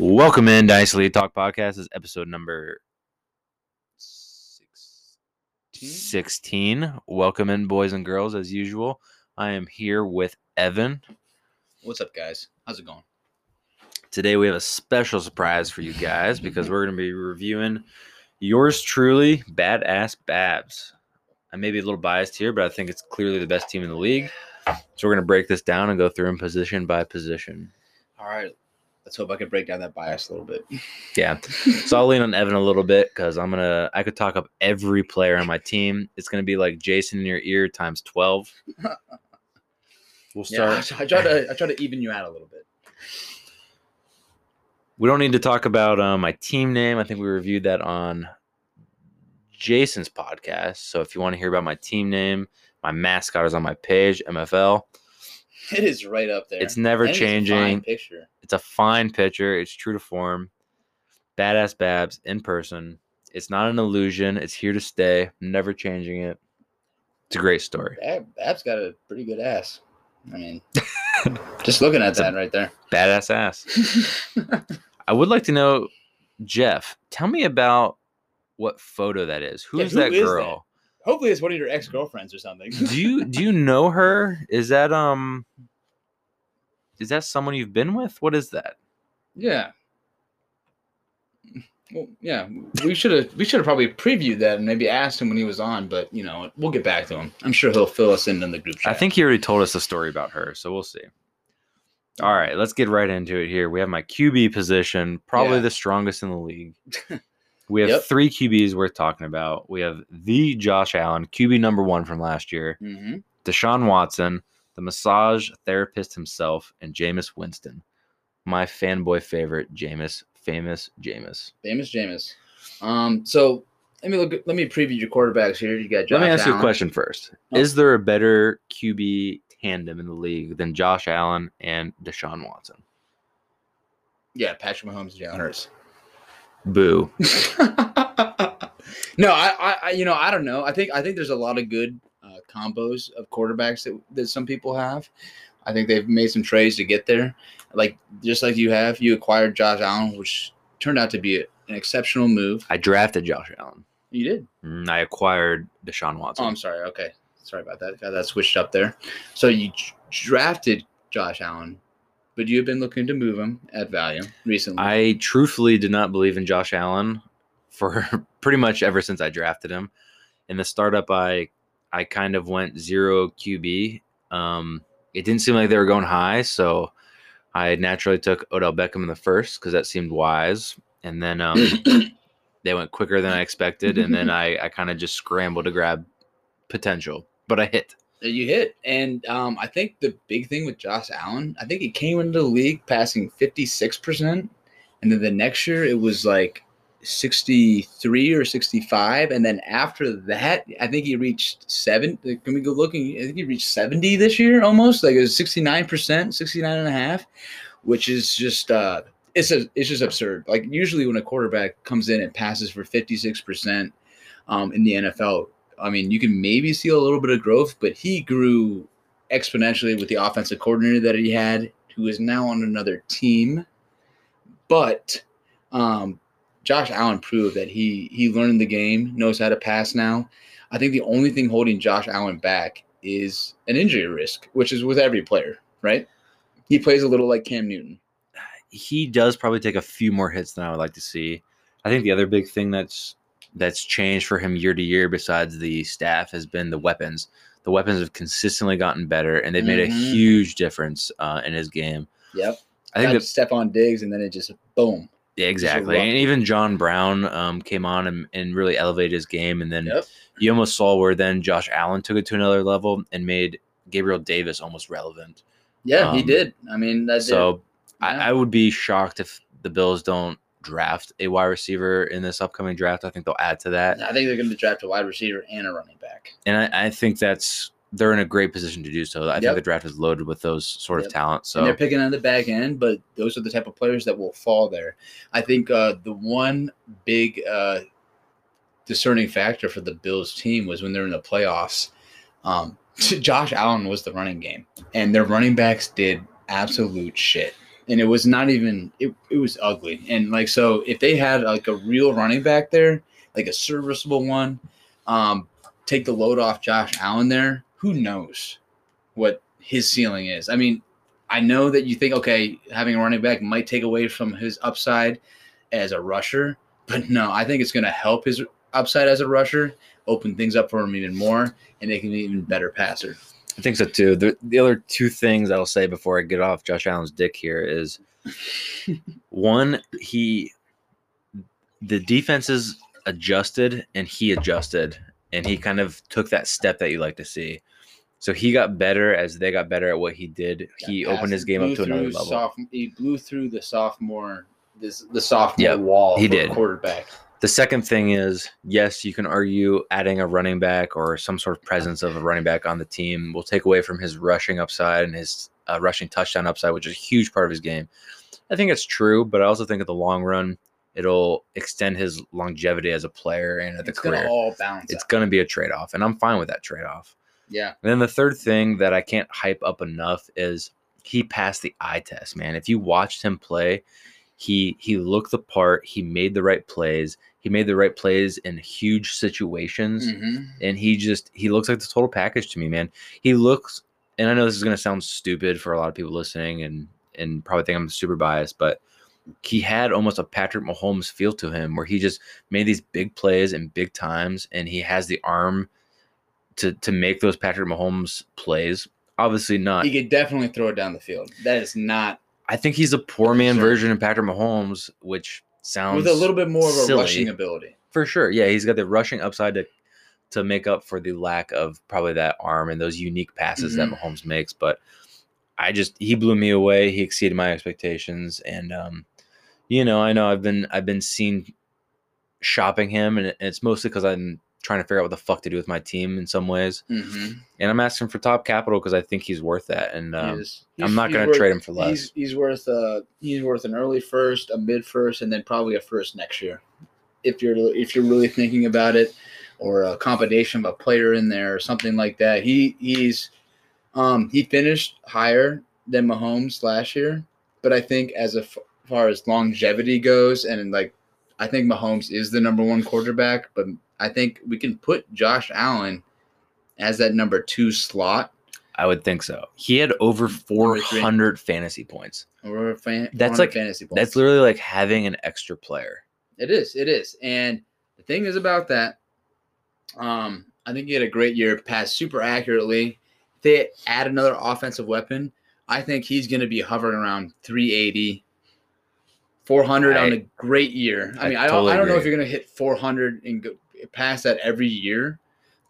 Welcome in Dynasty League Talk Podcast. This is episode number 16. Welcome in, boys and girls, as usual. I am here with Evan. What's up, guys? How's it going? Today we have a special surprise for you guys because we're going to be reviewing yours truly, Badass Babs. I may be a little biased here, but I think it's clearly the best team in the league. So we're going to break this down and go through them position by position. All right. Let's hope I can break down that bias a little bit. Yeah. So I'll lean on Evan a little bit because I'm gonna I could talk up every player on my team. It's gonna be like Jason in your ear times twelve. We'll Yeah, start. I try to I try to even you out a little bit. We don't need to talk about uh, my team name. I think we reviewed that on Jason's podcast. So if you want to hear about my team name, my mascot is on my page, MFL. It is right up there. It's never And it's a fine changing. picture. It's a fine picture. It's true to form. Badass Babs in person. It's not an illusion. It's here to stay. I'm never changing it. It's a great story. Bab, Bab's got a pretty good ass. I mean, just looking at that right there. Badass ass. I would like to know, Jeff, tell me about what photo that is. Who Yeah, is who that is that? girl? Hopefully, it's one of your ex girlfriends or something. do you do you know her? Is that um is that someone you've been with? What is that? yeah. Well, yeah, we should have we should have probably previewed that and maybe asked him when he was on, but you know we'll get back to him. I'm sure he'll fill us in in the group chat. I think he already told us a story about her, so we'll see. All right, let's get right into it here. We have my QB position, probably Yeah. the strongest in the league. We have Yep. three QBs worth talking about. We have the Josh Allen, QB number one from last year, hmm Deshaun Watson, the massage therapist himself, and Jameis Winston. My fanboy favorite, Jameis, famous Jameis. Famous Jameis. Um, so let me look. Let me preview your quarterbacks here. You got. Josh Let me ask you a question first. Oh. Is there a better QB tandem in the league than Josh Allen and Deshaun Watson? Yeah, Patrick Mahomes, Jalen Hurts. Boo. no, I, I, I, you know, I don't know. I think, I think there's a lot of good uh, combos of quarterbacks that that some people have. I think they've made some trades to get there. Like just like you have, you acquired Josh Allen, which turned out to be an exceptional move. I drafted Josh Allen. You did. Mm, I acquired Deshaun Watson. Oh, I'm sorry. Okay, sorry about that. Got that switched up there. So you d- drafted Josh Allen, but you've been looking to move him at value recently. I truthfully did not believe in Josh Allen for pretty much ever since I drafted him. In the startup, I I kind of went zero QB. Um, it didn't seem like they were going high, so I naturally took Odell Beckham in the first because that seemed wise. And then um, they went quicker than I expected, and then I, I kind of just scrambled to grab potential, but I hit. That you hit. And um, I think the big thing with Josh Allen, I think he came into the league passing 56%. And then the next year it was like 63 or 65. And then after that, I think he reached seven. Can we go looking? I think he reached 70 this year almost. Like it was 69%, 69 and a half, which is just, uh, it's a, it's just absurd. Like usually when a quarterback comes in and passes for 56% um, in the NFL, I mean, you can maybe see a little bit of growth, but he grew exponentially with the offensive coordinator that he had, who is now on another team. But um, Josh Allen proved that he he learned the game, knows how to pass now. I think the only thing holding Josh Allen back is an injury risk, which is with every player, right? He plays a little like Cam Newton. he does probably take a few more hits than I would like to see. I think the other big thing that's that's changed for him year to year, besides the staff, has been the weapons. The weapons have consistently gotten better, and they've made a Mhm. huge difference uh, in his game. Yep. I think Got that Stefon Diggs, and then it just boom. yeah, exactly, and even John Brown um, came on and, and really elevated his game, and then Yep. you almost saw where then Josh Allen took it to another level and made Gabriel Davis almost relevant. Yeah, he Um, did. I mean, So Yeah. I, I would be shocked if the Bills don't draft a wide receiver in this upcoming draft. I think they'll add to that. I think they're going to draft a wide receiver and a running back. And I, I think that's they're in a great position to do so. I think the draft is loaded with those sort Yep. of talent. and So they're picking on the back end, but those are the type of players that will fall there. I think uh, the one big uh, discerning factor for the Bills team was when they're in the playoffs. Um, Josh Allen was the running game, and their running backs did absolute shit. And it was not even it, it was ugly. And like so if they had like a real running back there, like a serviceable one, um, take the load off Josh Allen there, who knows what his ceiling is. I mean, I know that you think okay, having a running back might take away from his upside as a rusher, but no, I think it's going to help his upside as a rusher, open things up for him even more, and make him an even better passer. I think so too. The, the other two things I'll say before I get off Josh Allen's dick here is one, he the defenses adjusted and he adjusted and he kind of took that step that you like to see. So he got better as they got better at what he did. He That opened his game up to another level. soph- he blew through the sophomore this the sophomore Yep, wall. he did. quarterback. The second thing is, yes, you can argue adding a running back or some sort of presence of a running back on the team will take away from his rushing upside and his uh, rushing touchdown upside, which is a huge part of his game. I think it's true, but I also think in the long run, it'll extend his longevity as a player and at the It's gonna career. all balance. It's going to be a trade off, and I'm fine with that trade off. yeah. And then the third thing that I can't hype up enough is he passed the eye test, man. If you watched him play, he he looked the part, he made the right plays, he made the right plays in huge situations, Mhm. and he just he looks like the total package to me, man. He looks and I know this is gonna sound stupid for a lot of people listening and and probably think I'm super biased, but he had almost a Patrick Mahomes feel to him where he just made these big plays in big times and he has the arm to to make those Patrick Mahomes plays. Obviously not. He could definitely throw it down the field. That is not I think he's a poor man Sure. version of Patrick Mahomes, which sounds with a little bit more of a silly. rushing ability. for sure. Yeah, he's got the rushing upside to to make up for the lack of probably that arm and those unique passes that Mhm. Mahomes makes. But I just he blew me away. He exceeded my expectations, and um, you know, I know I've been I've been seen shopping him, and it's mostly because I'm trying to figure out what the fuck to do with my team in some ways, Mm-hmm. and I'm asking for top capital because I think he's worth that, and um, He's- I'm not going to trade him for less. He's, he's worth uh he's worth an early first, a mid first, and then probably a first next year, if you're if you're really thinking about it, or a combination of a player in there or something like that. He he's um he finished higher than Mahomes last year, but I think as a f- far as longevity goes, and like I think Mahomes is the number one quarterback, but I think we can put Josh Allen as that number two slot. I would think so. He had over 400 fantasy points. Or fan, That's like- fantasy points. That's literally like having an extra player. It is. It is. And the thing is about that, um, I think he had a great year, passed super accurately. If they add another offensive weapon, I think he's going to be hovering around 380, 400 on a great year. I, I mean, I, don't, totally I don't know if you're going to hit 400 and go past that every year,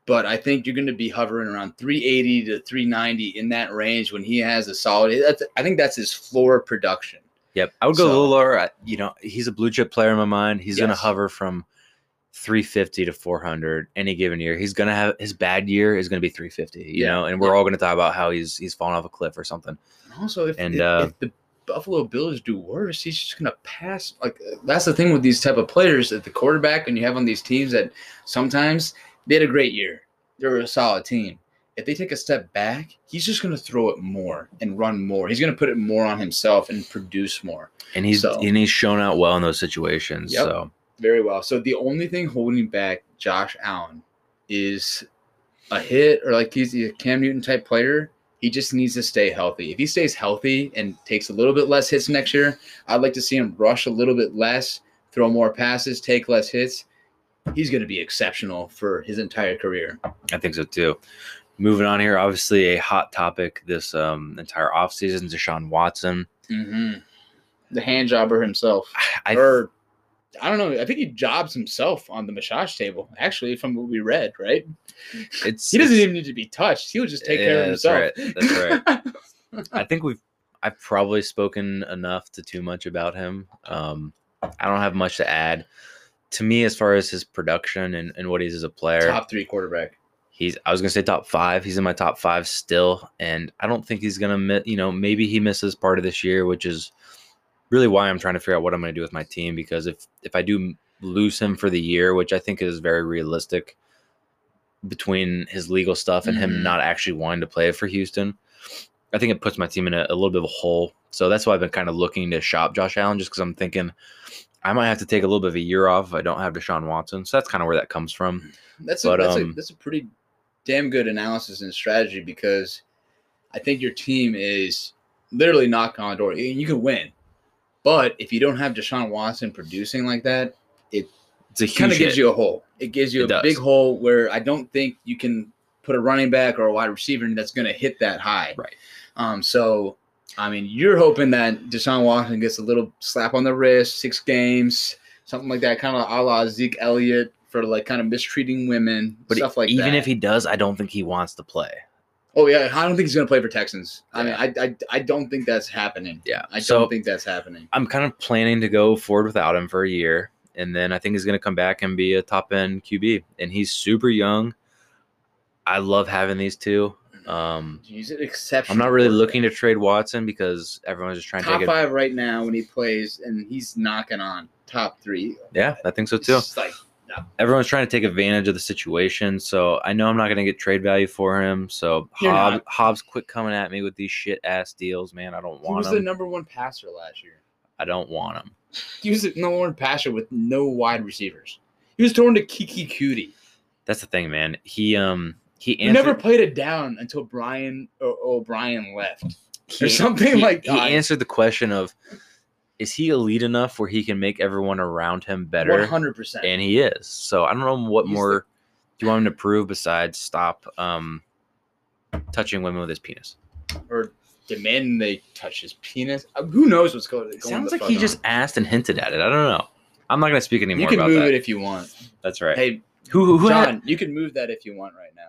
but I think you're going to be hovering around 380 to 390 in that range when he has a solid. That's, I think that's his floor production. Yep. I would go a little lower. I- You know, he's a blue chip player in my mind. He's going to hover from 350 to 400 any given year. He's going to have his bad year is going to be 350, you Yeah, know, and we're yeah. all going to talk about how he's he's fallen off a cliff or something. And also, if, And, if, uh, if the Buffalo Bills do worse, he's just gonna pass. Like that's the thing with these type of players at the quarterback, and you have on these teams that sometimes they had a great year, they're a solid team. If they take a step back, he's just gonna throw it more and run more. He's gonna put it more on himself and produce more. And he's So- and he's shown out well in those situations. Yep. So Very well. So the only thing holding back Josh Allen is a hit or like he's a Cam Newton type player. He just needs to stay healthy. If he stays healthy and takes a little bit less hits next year, I'd like to see him rush a little bit less, throw more passes, take less hits. He's going to be exceptional for his entire career. I think so too. Moving on here, obviously a hot topic this um, entire offseason, Deshaun Watson. Mm-hmm. The hand jobber himself, I or I don't know. I think he jobs himself on the massage table. Actually, from what we read, right? it's He doesn't it's- even need to be touched. He'll just take care Yeah, of that's himself. right. That's right. I think we've I've probably spoken enough to too much about him. Um, I don't have much to add. To me, as far as his production and, and what he's as a player, Top three quarterback. he's I was gonna say top five. He's in my top five still, and I don't think he's gonna miss. You know, maybe he misses part of this year, which is really why I'm trying to figure out what I'm gonna do with my team. Because if if I do lose him for the year, which I think is very realistic, between his legal stuff and him Mhm. not actually wanting to play for Houston, I think it puts my team in a, a little bit of a hole. So that's why I've been kind of looking to shop Josh Allen, just because I'm thinking I might have to take a little bit of a year off if I don't have Deshaun Watson. So that's kind of where that comes from. That's But, a, that's, um, a that's a pretty damn good analysis and strategy because I think your team is literally knocking on the door. You can win, but if you don't have Deshaun Watson producing like that, It's a it kind of gives hit. you a hole. It gives you It a does. big hole where I don't think you can put a running back or a wide receiver that's going to hit that high. Right. Um. So, I mean, you're hoping that Deshaun Watson gets a little slap on the wrist, six games, something like that, kind of a la Zeke Elliott for like kind of mistreating women, But stuff like even that. if he does, I don't think he wants to play. Oh yeah, I don't think he's going to play for Texans. I mean, I, I I don't think that's happening. Yeah. I so don't think that's happening. I'm kind of planning to go forward without him for a year. And then I think he's going to come back and be a top end QB. And he's super young. I love having these two. Um, He's an exception. I'm not really looking to trade Watson because everyone's just trying to top take it. five right now when he plays, and he's knocking on top three. Yeah, I think so too. It's like Everyone's trying to take advantage of the situation. So I know I'm not going to get trade value for him. So You're Hobbs, not. Hobbs, quit coming at me with these shit ass deals, man. I don't want him. he want was the number one passer last year. I don't want him. He was the number one passer with no wide receivers. He was thrown to Keke Coutee. That's the thing, man. He um he He answered, never played it down until Brian o- O'Brien left. he, or something he- like he that. answered the question of is he elite enough where he can make everyone around him better hundred percent. and he is so i don't know what He's the- more do you want him to prove besides stop um touching women with his penis Or demanding they touch his penis. Uh, Who knows what's going? it going sounds like he fuck just asked and hinted at it i don't know i'm not going to speak anymore You can about move that it if you want. that's right Hey, who who, who had- John, you can move that if you want right now.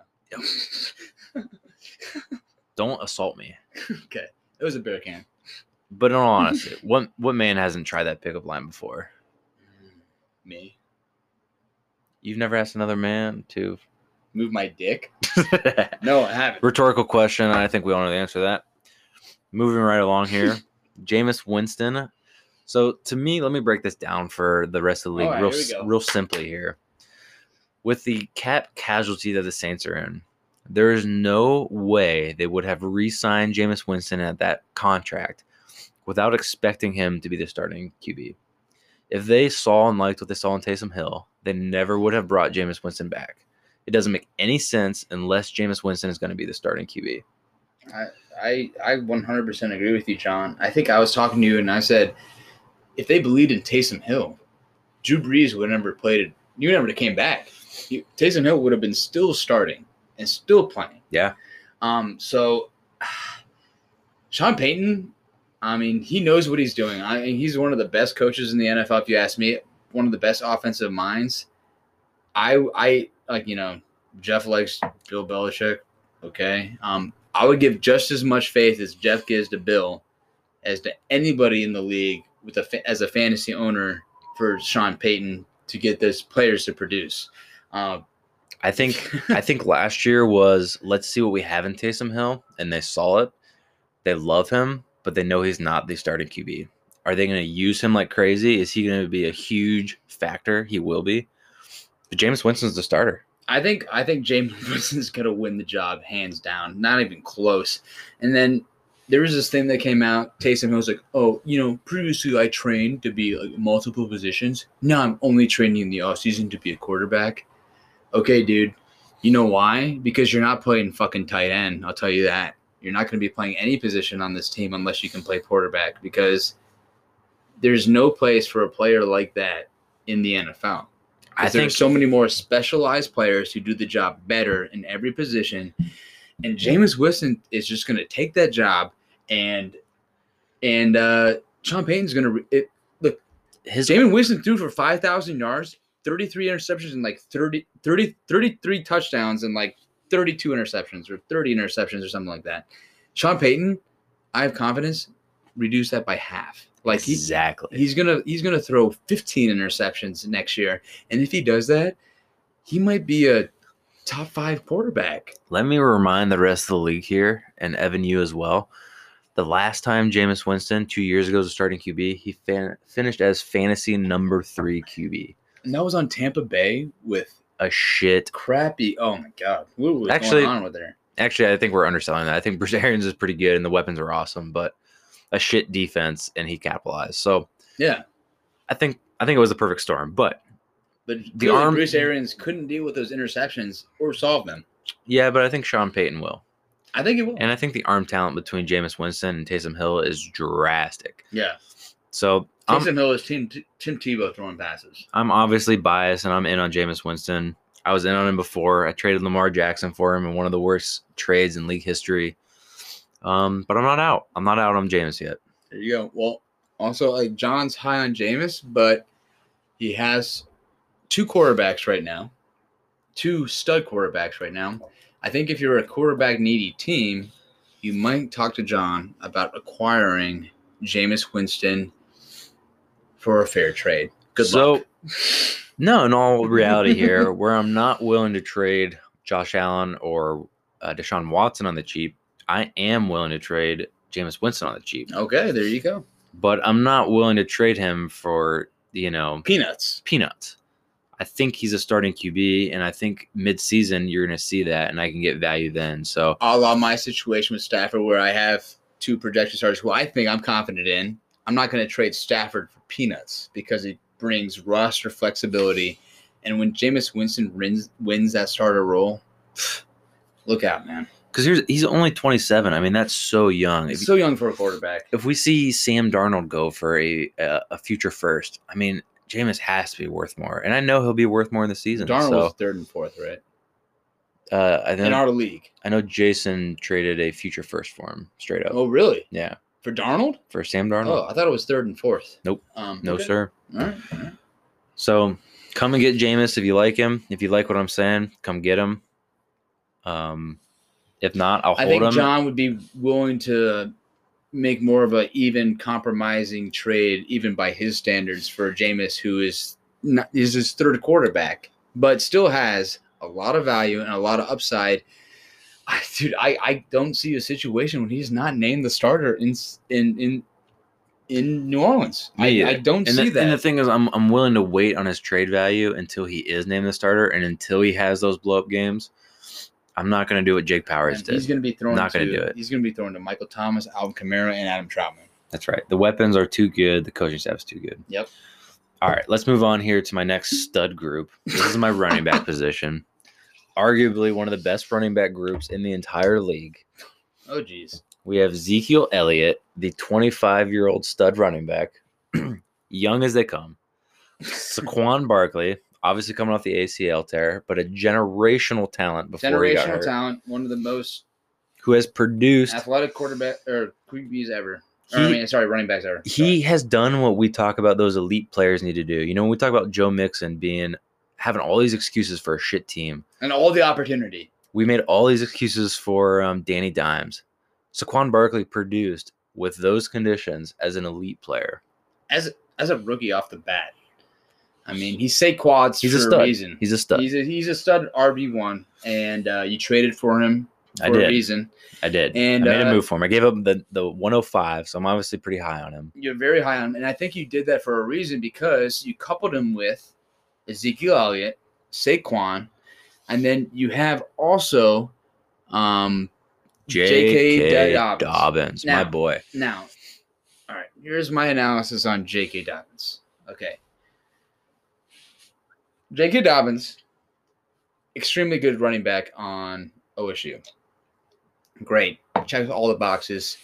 don't assault me okay, it was a bear can. But in all honesty what what man hasn't tried that pickup line before Me you've never asked another man to move my dick? No, I haven't. Rhetorical question. I think we all know the answer to that. Moving right along here, Jameis Winston. So to me, let me break this down for the rest of the league right, real, here we s- go. real simply here. With the cap casualty that the Saints are in, there is no way they would have re-signed Jameis Winston at that contract without expecting him to be the starting QB. If they saw and liked what they saw in Taysom Hill, they never would have brought Jameis Winston back. It doesn't make any sense unless Jameis Winston is going to be the starting QB. I, I I 100% agree with you, John. I think I was talking to you and I said, if they believed in Taysom Hill, Drew Brees would have never played it. You never came back. You, Taysom Hill would have been still starting and still playing. Yeah. Um. So, Sean Payton, I mean, he knows what he's doing. I mean, he's one of the best coaches in the NFL. If you ask me, one of the best offensive minds. I I like you know Jeff likes Bill Belichick. Okay. Um, I would give just as much faith as Jeff gives to Bill as to anybody in the league with a as a fantasy owner for Sean Payton to get those players to produce. Um, I think I think last year was let's see what we have in Taysom Hill, and they saw it. They love him, but they know he's not the starting QB. Are they going to use him like crazy? Is he going to be a huge factor? He will be. But Jameis Winston's the starter. I think I think Jameis Winston's gonna win the job hands down, not even close. And then there was this thing that came out. Taysom was like, "Oh, you know, previously I trained to be like multiple positions. Now I'm only training in the off season to be a quarterback." Okay, dude. You know why? Because you're not playing fucking tight end. I'll tell you that. You're not going to be playing any position on this team unless you can play quarterback because there's no place for a player like that in the NFL. I think there's so many more specialized players who do the job better in every position, and Jameis Winston is just going to take that job, and and uh, Sean Payton's going to re- it, look. his Jameis Winston threw for five thousand yards, thirty three interceptions, and like 30, 30 33 touchdowns, and like thirty two interceptions or thirty interceptions or something like that. Sean Payton, I have confidence, reduce that by half. Like he, exactly. he's gonna he's gonna throw 15 interceptions next year and if he does that he might be a top five quarterback Let me remind the rest of the league here, and Evan, you as well. The last time Jameis Winston, two years ago, was a starting QB, he fan- finished as fantasy number three QB. and that was on tampa bay with A shit. crappy oh my god what was Actually- going on with there actually, I think we're underselling that. I think Bruce Arians is pretty good and the weapons are awesome, but a shit defense and he capitalized. So Yeah, I think I think it was the perfect storm. But but The the arm- Bruce Arians couldn't deal with those interceptions or solve them. yeah, but I think Sean Payton will. I think it will. And I think the arm talent between Jameis Winston and Taysom Hill is drastic. yeah, So I'm, Taysom Hill is Tim Tim Tebow throwing passes. I'm obviously biased and I'm in on Jameis Winston. I was in on him before. I traded Lamar Jackson for him in one of the worst trades in league history. Um, but I'm not out. I'm not out on Jameis yet. There you go. Well, also like John's high on Jameis, but he has two quarterbacks right now, two stud quarterbacks right now. I think if you're a quarterback needy team, you might talk to John about acquiring Jameis Winston for a fair trade. Good so, luck. no, in all reality here, where I'm not willing to trade Josh Allen or uh, Deshaun Watson on the cheap, I am willing to trade Jameis Winston on the cheap. Okay, there you go. But I'm not willing to trade him for, you know, Peanuts. peanuts. I think he's a starting QB, and I think mid-season you're going to see that, and I can get value then. So A la my situation with Stafford, where I have two projection starters who I think I'm confident in. I'm not going to trade Stafford for peanuts because it brings roster flexibility. And when Jameis Winston wins, wins that starter role, look out, man. because he's only 27. I mean, that's so young. If, He's so young for a quarterback. if we see Sam Darnold go for a a, a future first, I mean, Jameis has to be worth more, and I know he'll be worth more in the season. Darnold was third and fourth, right? uh, I In our league. I know Jason traded a future first for him straight up. Oh, really? Yeah, For Darnold? for Sam Darnold. Oh, I thought it was third and fourth. Nope. Um, no, okay. sir. All right. all right. So come and get Jameis if you like him. If you like what I'm saying, come get him. Um, if not, I'll hold him. I think him. John would be willing to make more of a even compromising trade, even by his standards, for Jameis, who is not is his third quarterback, but still has a lot of value and a lot of upside. I, dude, I, I don't see a situation when he's not named the starter in in in in New Orleans. I, I don't and see the, that. and the thing is, I'm I'm willing to wait on his trade value until he is named the starter and until he has those blow up games. I'm not going to do what Jake Powers And did. he's going to be throwing. Not gonna to, do it. He's going to be throwing to Michael Thomas, Alvin Kamara, and Adam Trautman. That's right. The weapons are too good. The coaching staff is too good. Yep. All right, let's move on here to my next stud group. This is my running back position. Arguably one of the best running back groups in the entire league. Oh, geez. We have Ezekiel Elliott, the 25 year old stud running back, young as they come. Saquon Barkley, obviously coming off the ACL tear, but a generational talent before he got Generational hurt, talent, one of the most who has produced. athletic quarterback or QBs ever. Or, I mean, sorry, running backs ever. He has done what we talk about those elite players need to do. You know, when we talk about Joe Mixon being having all these excuses for a shit team, and all the opportunity. we made all these excuses for um, Danny Dimes. Saquon Barkley produced with those conditions as an elite player. as as a rookie off the bat. I mean, he's say quads He's for a stud. reason. He's a stud. He's a, he's a stud RB one, and uh, you traded for him for I a did. reason. I did. And, I made uh, a move for him. I gave up the, the 105, so I'm obviously pretty high on him. You're very high on, him. and I think you did that for a reason because you coupled him with Ezekiel Elliott, Saquon, and then you have also um, J.K. Dobbins. Dobbins, my Now- boy. Now, all right, here's my analysis on J.K. Dobbins. Okay. J.K. Dobbins, extremely good running back on OSU. Great. Checks all the boxes.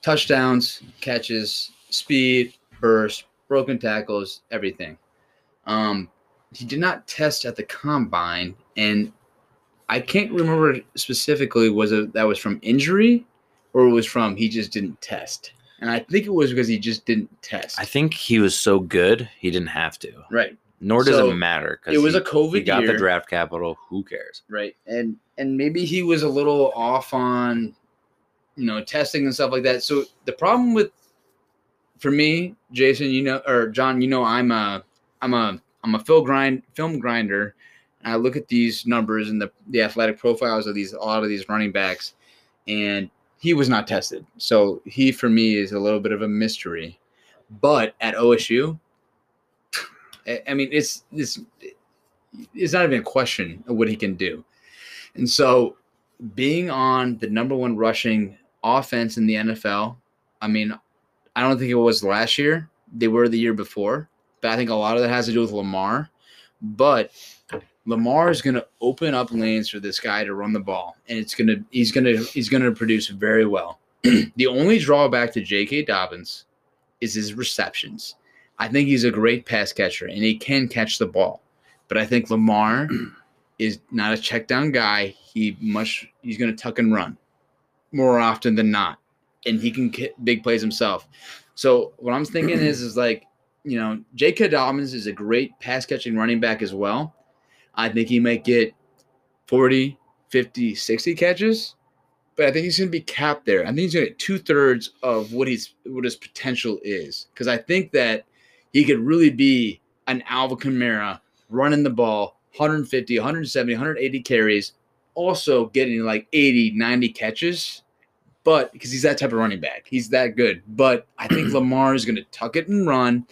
Touchdowns, catches, speed, burst, broken tackles, everything. Um, he did not test at the combine, and I can't remember specifically was it that was from injury or it was from he just didn't test. And I think it was because he just didn't test. I think he was so good, he didn't have to. right. Nor does So, it matter. 'cause It was he, a COVID he got year. the draft capital. Who cares? right and and maybe he was a little off on you know testing and stuff like that so the problem with for me jason you know or john you know i'm a i'm a i'm a film grind film grinder i look at these numbers and the the athletic profiles of these a lot of these running backs and he was not tested so he for me is a little bit of a mystery but at osu I- mean it's it's it's not even a question of what he can do. And so being on the number one rushing offense in the NFL. I mean, I don't think it was last year. They were the year before, I think a lot of that has to do with Lamar. But Lamar is going to open up lanes for this guy to run the ball, and it's going to he's going to he's going to produce very well. the only drawback to J.K. Dobbins is his receptions. I think he's a great pass catcher, and he can catch the ball. But I think Lamar is not a check down guy. He much he's going to tuck and run more often than not, and he can get big plays himself. So what I'm thinking is is like you know J.K. Dobbins is a great pass catching running back as well. I think he might get 40, 50, 60 catches, but I think he's going to be capped there. I think he's going to get two thirds of what he's what his potential is because I think that he could really be an Alvin Kamara running the ball 150, 170, 180 carries, also getting like 80, 90 catches. But because he's that type of running back, he's that good. But I think Lamar is going to tuck it and run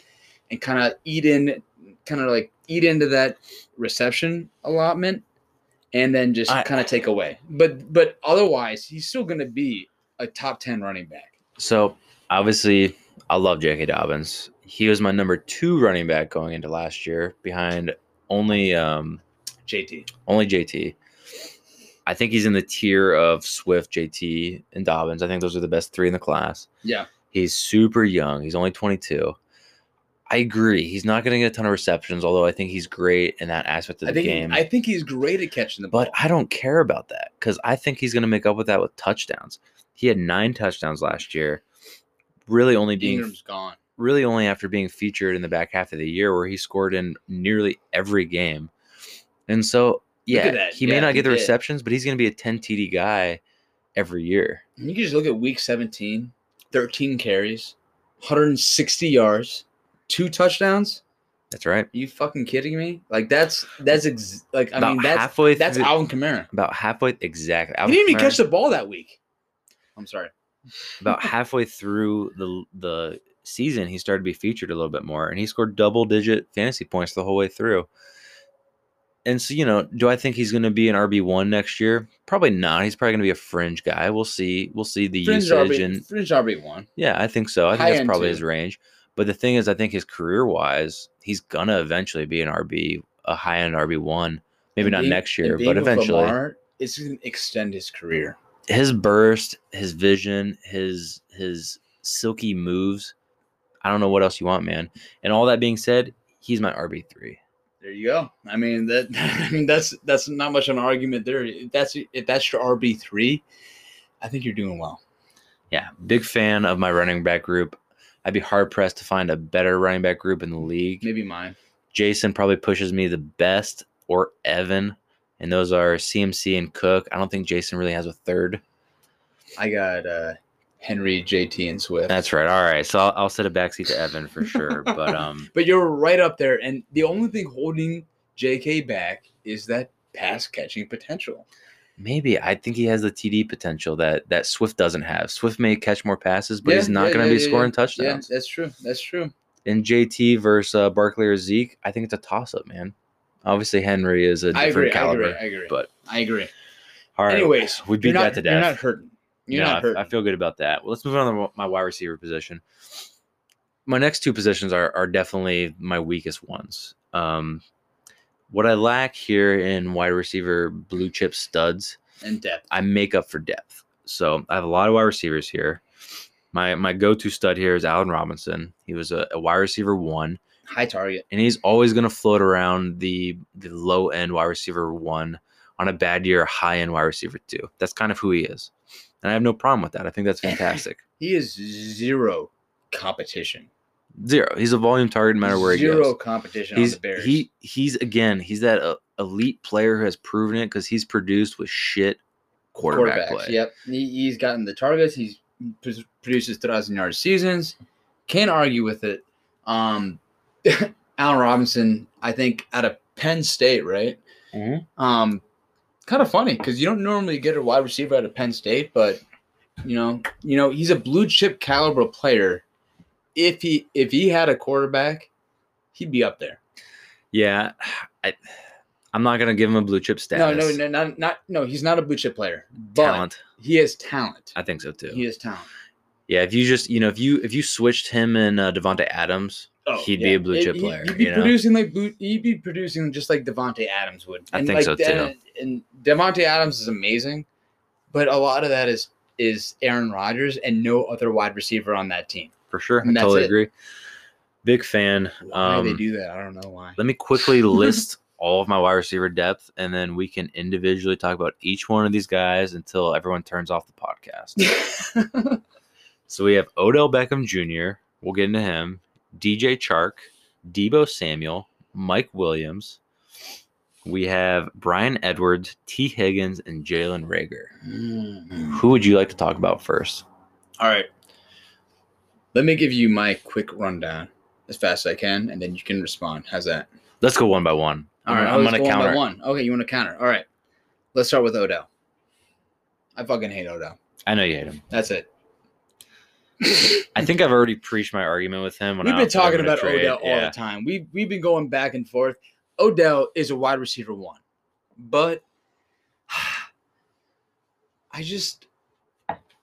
and kind of eat in, kind of like eat into that reception allotment and then just kind of take away. But but otherwise, he's still going to be a top 10 running back. So obviously, I love J.K. Dobbins. He was my number two running back going into last year, behind only um, JT. Only JT. I think he's in the tier of Swift, JT, and Dobbins. I think those are the best three in the class. Yeah. He's super young. He's only 22. I agree. He's not going to get a ton of receptions, although I think he's great in that aspect of I the think game. I think he's great at catching the ball. but I don't care about that because I think he's going to make up with that with touchdowns. He had nine touchdowns last year, really only being Ingram's gone. really only after being featured in the back half of the year where he scored in nearly every game. And so, yeah, he may Yeah, not get the did. receptions, but he's going to be a 10 TD guy every year. You can just look at week 17, 13 carries, 160 yards, two touchdowns. That's right. Are you fucking kidding me? Like that's that's ex- like I About mean that's halfway that's through, Alvin Kamara. about halfway exactly. He didn't even catch the ball that week. I'm sorry. about halfway through the the season, he started to be featured a little bit more, and he scored double digit fantasy points the whole way through. And so, you know, do I think he's going to be an RB one next year? Probably not. He's probably going to be a fringe guy. We'll see. We'll see the Fringe usage, RB, and fringe RB one. yeah, I think so. I think High that's probably two. his range. But the thing is, I think his career wise, he's gonna eventually be an RB, a high end RB one. Maybe And not being- next year, but eventually. Lamar, it's going to extend his career. his burst, his vision, his his silky moves. I don't know what else you want, man. And all that being said, he's my RB three. There you go. I mean that. I mean that's that's not much of an argument there. If that's if that's your RB three, I think you're doing well. Yeah, big fan of my running back group. I'd be hard pressed to find a better running back group in the league. Maybe mine. Jason probably pushes me the best, or Evan, and those are CMC and Cook. I don't think Jason really has a third. I got uh Henry, JT, and Swift. That's right. All right, so I'll, I'll set a backseat to Evan for sure. But um, But you're right up there, and the only thing holding J.K. back is that pass catching potential. Maybe I think he has the TD potential that that Swift doesn't have. Swift may catch more passes, but Yeah, he's not yeah, going to yeah, be scoring Yeah, touchdowns. that's true. That's true. In JT versus uh, Barkley or Zeke, I think it's a toss up, man. Obviously, Henry is a I different agree. caliber. I agree. I agree. but- I agree. All right, Anyways, we beat not, that to death. You're not hurting. You're Yeah, not I- I, feel good about that. Well, let's move on to my wide receiver position. My next two positions are are definitely my weakest ones. Um, what I lack here in wide receiver blue chip studs, and depth. I make up for depth. So I have a lot of wide receivers here. My my go to stud here is Allen Robinson. He was a, a wide receiver one, High target. and he's always going to float around the the low end wide receiver one on a bad year, high end wide receiver two. That's kind of who he is, and I have no problem with that. I think that's fantastic. He is zero competition. Zero. He's a volume target no matter where he goes. zero goes. competition He's on the Bears. he he's again he's that uh, elite player who has proven it because he's produced with shit quarterback quarterbacks. play. Yep. He, he's gotten the targets. He's pr- produces thousand yard seasons. Can't argue with it. Um, Allen Robinson, I think, out of Penn State, right? Mhm. Um, kind of funny because you don't normally get a wide receiver out of Penn State, but you know, you know, he's a blue chip caliber player. If he if he had a quarterback, he'd be up there. Yeah, I I'm not gonna give him a blue chip No, status. no, no, not, not no. He's not a blue chip player, but talent. he has talent. I think so too. He has talent. Yeah, if you just you know if you if you switched him and uh, Davante Adams, he'd be a blue chip he- player. He'd be you know? producing like blue, he'd be producing just like Davante Adams would. I think like, so, too. And, and Davante Adams is amazing, but a lot of that is is Aaron Rodgers and no other wide receiver on that team. For sure. I And that's totally it. agree. Big fan. Why they Um, do that, I don't know why. Let me quickly list all of my wide receiver depth, and then we can individually talk about each one of these guys until everyone turns off the podcast. so we have Odell Beckham Jr. We'll get into him. DJ Chark, Deebo Samuel, Mike Williams. We have Bryan Edwards, Tee Higgins, and Jalen Reagor. Mm. Who would you like to talk about first? All right. Let me give you my quick rundown as fast as I can, and then you can respond. How's that? Let's go one by one. All right, I'm, I'm gonna go one by counter. one. Okay, you want to counter? All right. Let's start with Odell. I fucking hate Odell. I know you hate him. That's it. I think I've already preached my argument with him. When We've been talking about trade. Odell all Yeah. the time. We we've been going back and forth. Odell is a wide receiver one, but I just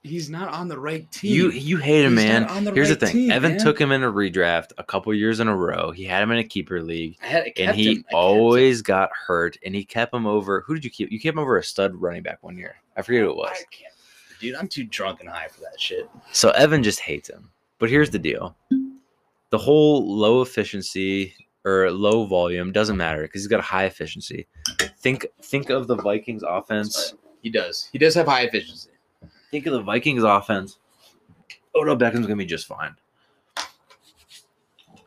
he's not on the right team. You you hate him, He's man. the Here's right the thing. team, Evan man. took him in a redraft a couple years in a row. He had him in a keeper league, I had, and he him. I kept him. always got hurt. And he kept him over. Who did you keep? You kept him over a stud running back one year. I forget who it was. I can't, dude. I'm too drunk and high for that shit. So Evan just hates him. But here's the deal: the whole low efficiency or low volume doesn't matter because he's got a high efficiency. Think think of the Vikings offense. He does. He does have high efficiency. Think of the Vikings offense. Odell Beckham's gonna be just fine.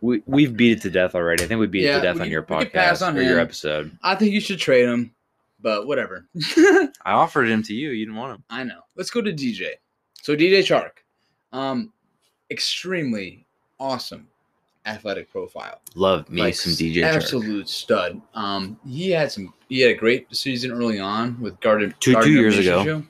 We we've beat it to death already. I think we beat it to death we on your podcast on or your episode. I think you should trade him, but whatever. I offered him to you. You didn't want him. I know. Let's go to DJ. So DJ Chark, um, extremely awesome athletic profile. Love me Like, some DJ. Chark. absolute stud. Um, he had some. He had a great season early on with Gardner. Two- two years ago.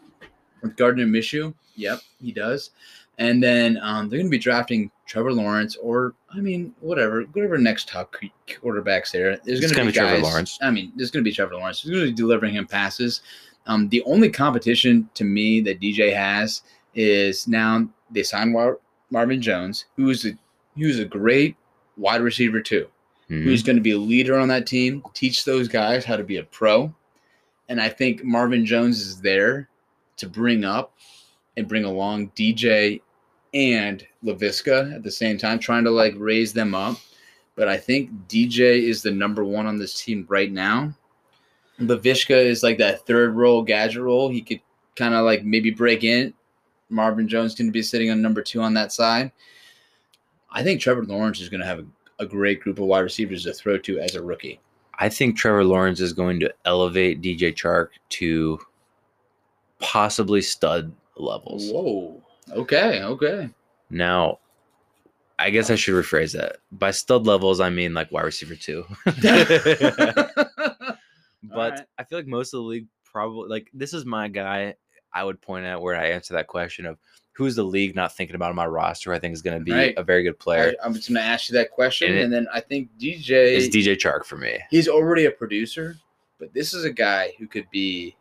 With Gardner Minshew. Yep, he does. And then um, they're going to be drafting Trevor Lawrence, or I mean, whatever, whatever next top quarterbacks there. There's It's going to be be Trevor Lawrence. I mean, there's going to be Trevor Lawrence. He's going to be delivering him passes. Um, the only competition to me that DJ has is now they signed Mar- Marvin Jones, who's a who's a great wide receiver too Mhm. who's going to be a leader on that team, teach those guys how to be a pro. And I think Marvin Jones is there to bring up and bring along DJ and Laviska at the same time, trying to like raise them up. But I think DJ is the number one on this team right now. Laviska is like that third role, gadget role. He could kind of like maybe break in. Marvin Jones going to be sitting on number two on that side. I think Trevor Lawrence is going to have a, a great group of wide receivers to throw to as a rookie. I think Trevor Lawrence is going to elevate DJ Chark to possibly stud levels. Whoa. Okay. Okay. Now, I guess I should rephrase that. By stud levels, I mean like wide receiver two. but Alright. I feel like most of the league probably like this is my guy. I would point out where I answer that question of who's the league not thinking about on my roster. I think is going to be Right. a very good player. I, am just going to ask you that question, And and, it- then I think DJ. Is DJ Chark for me? he's already a producer, but this is a guy who could be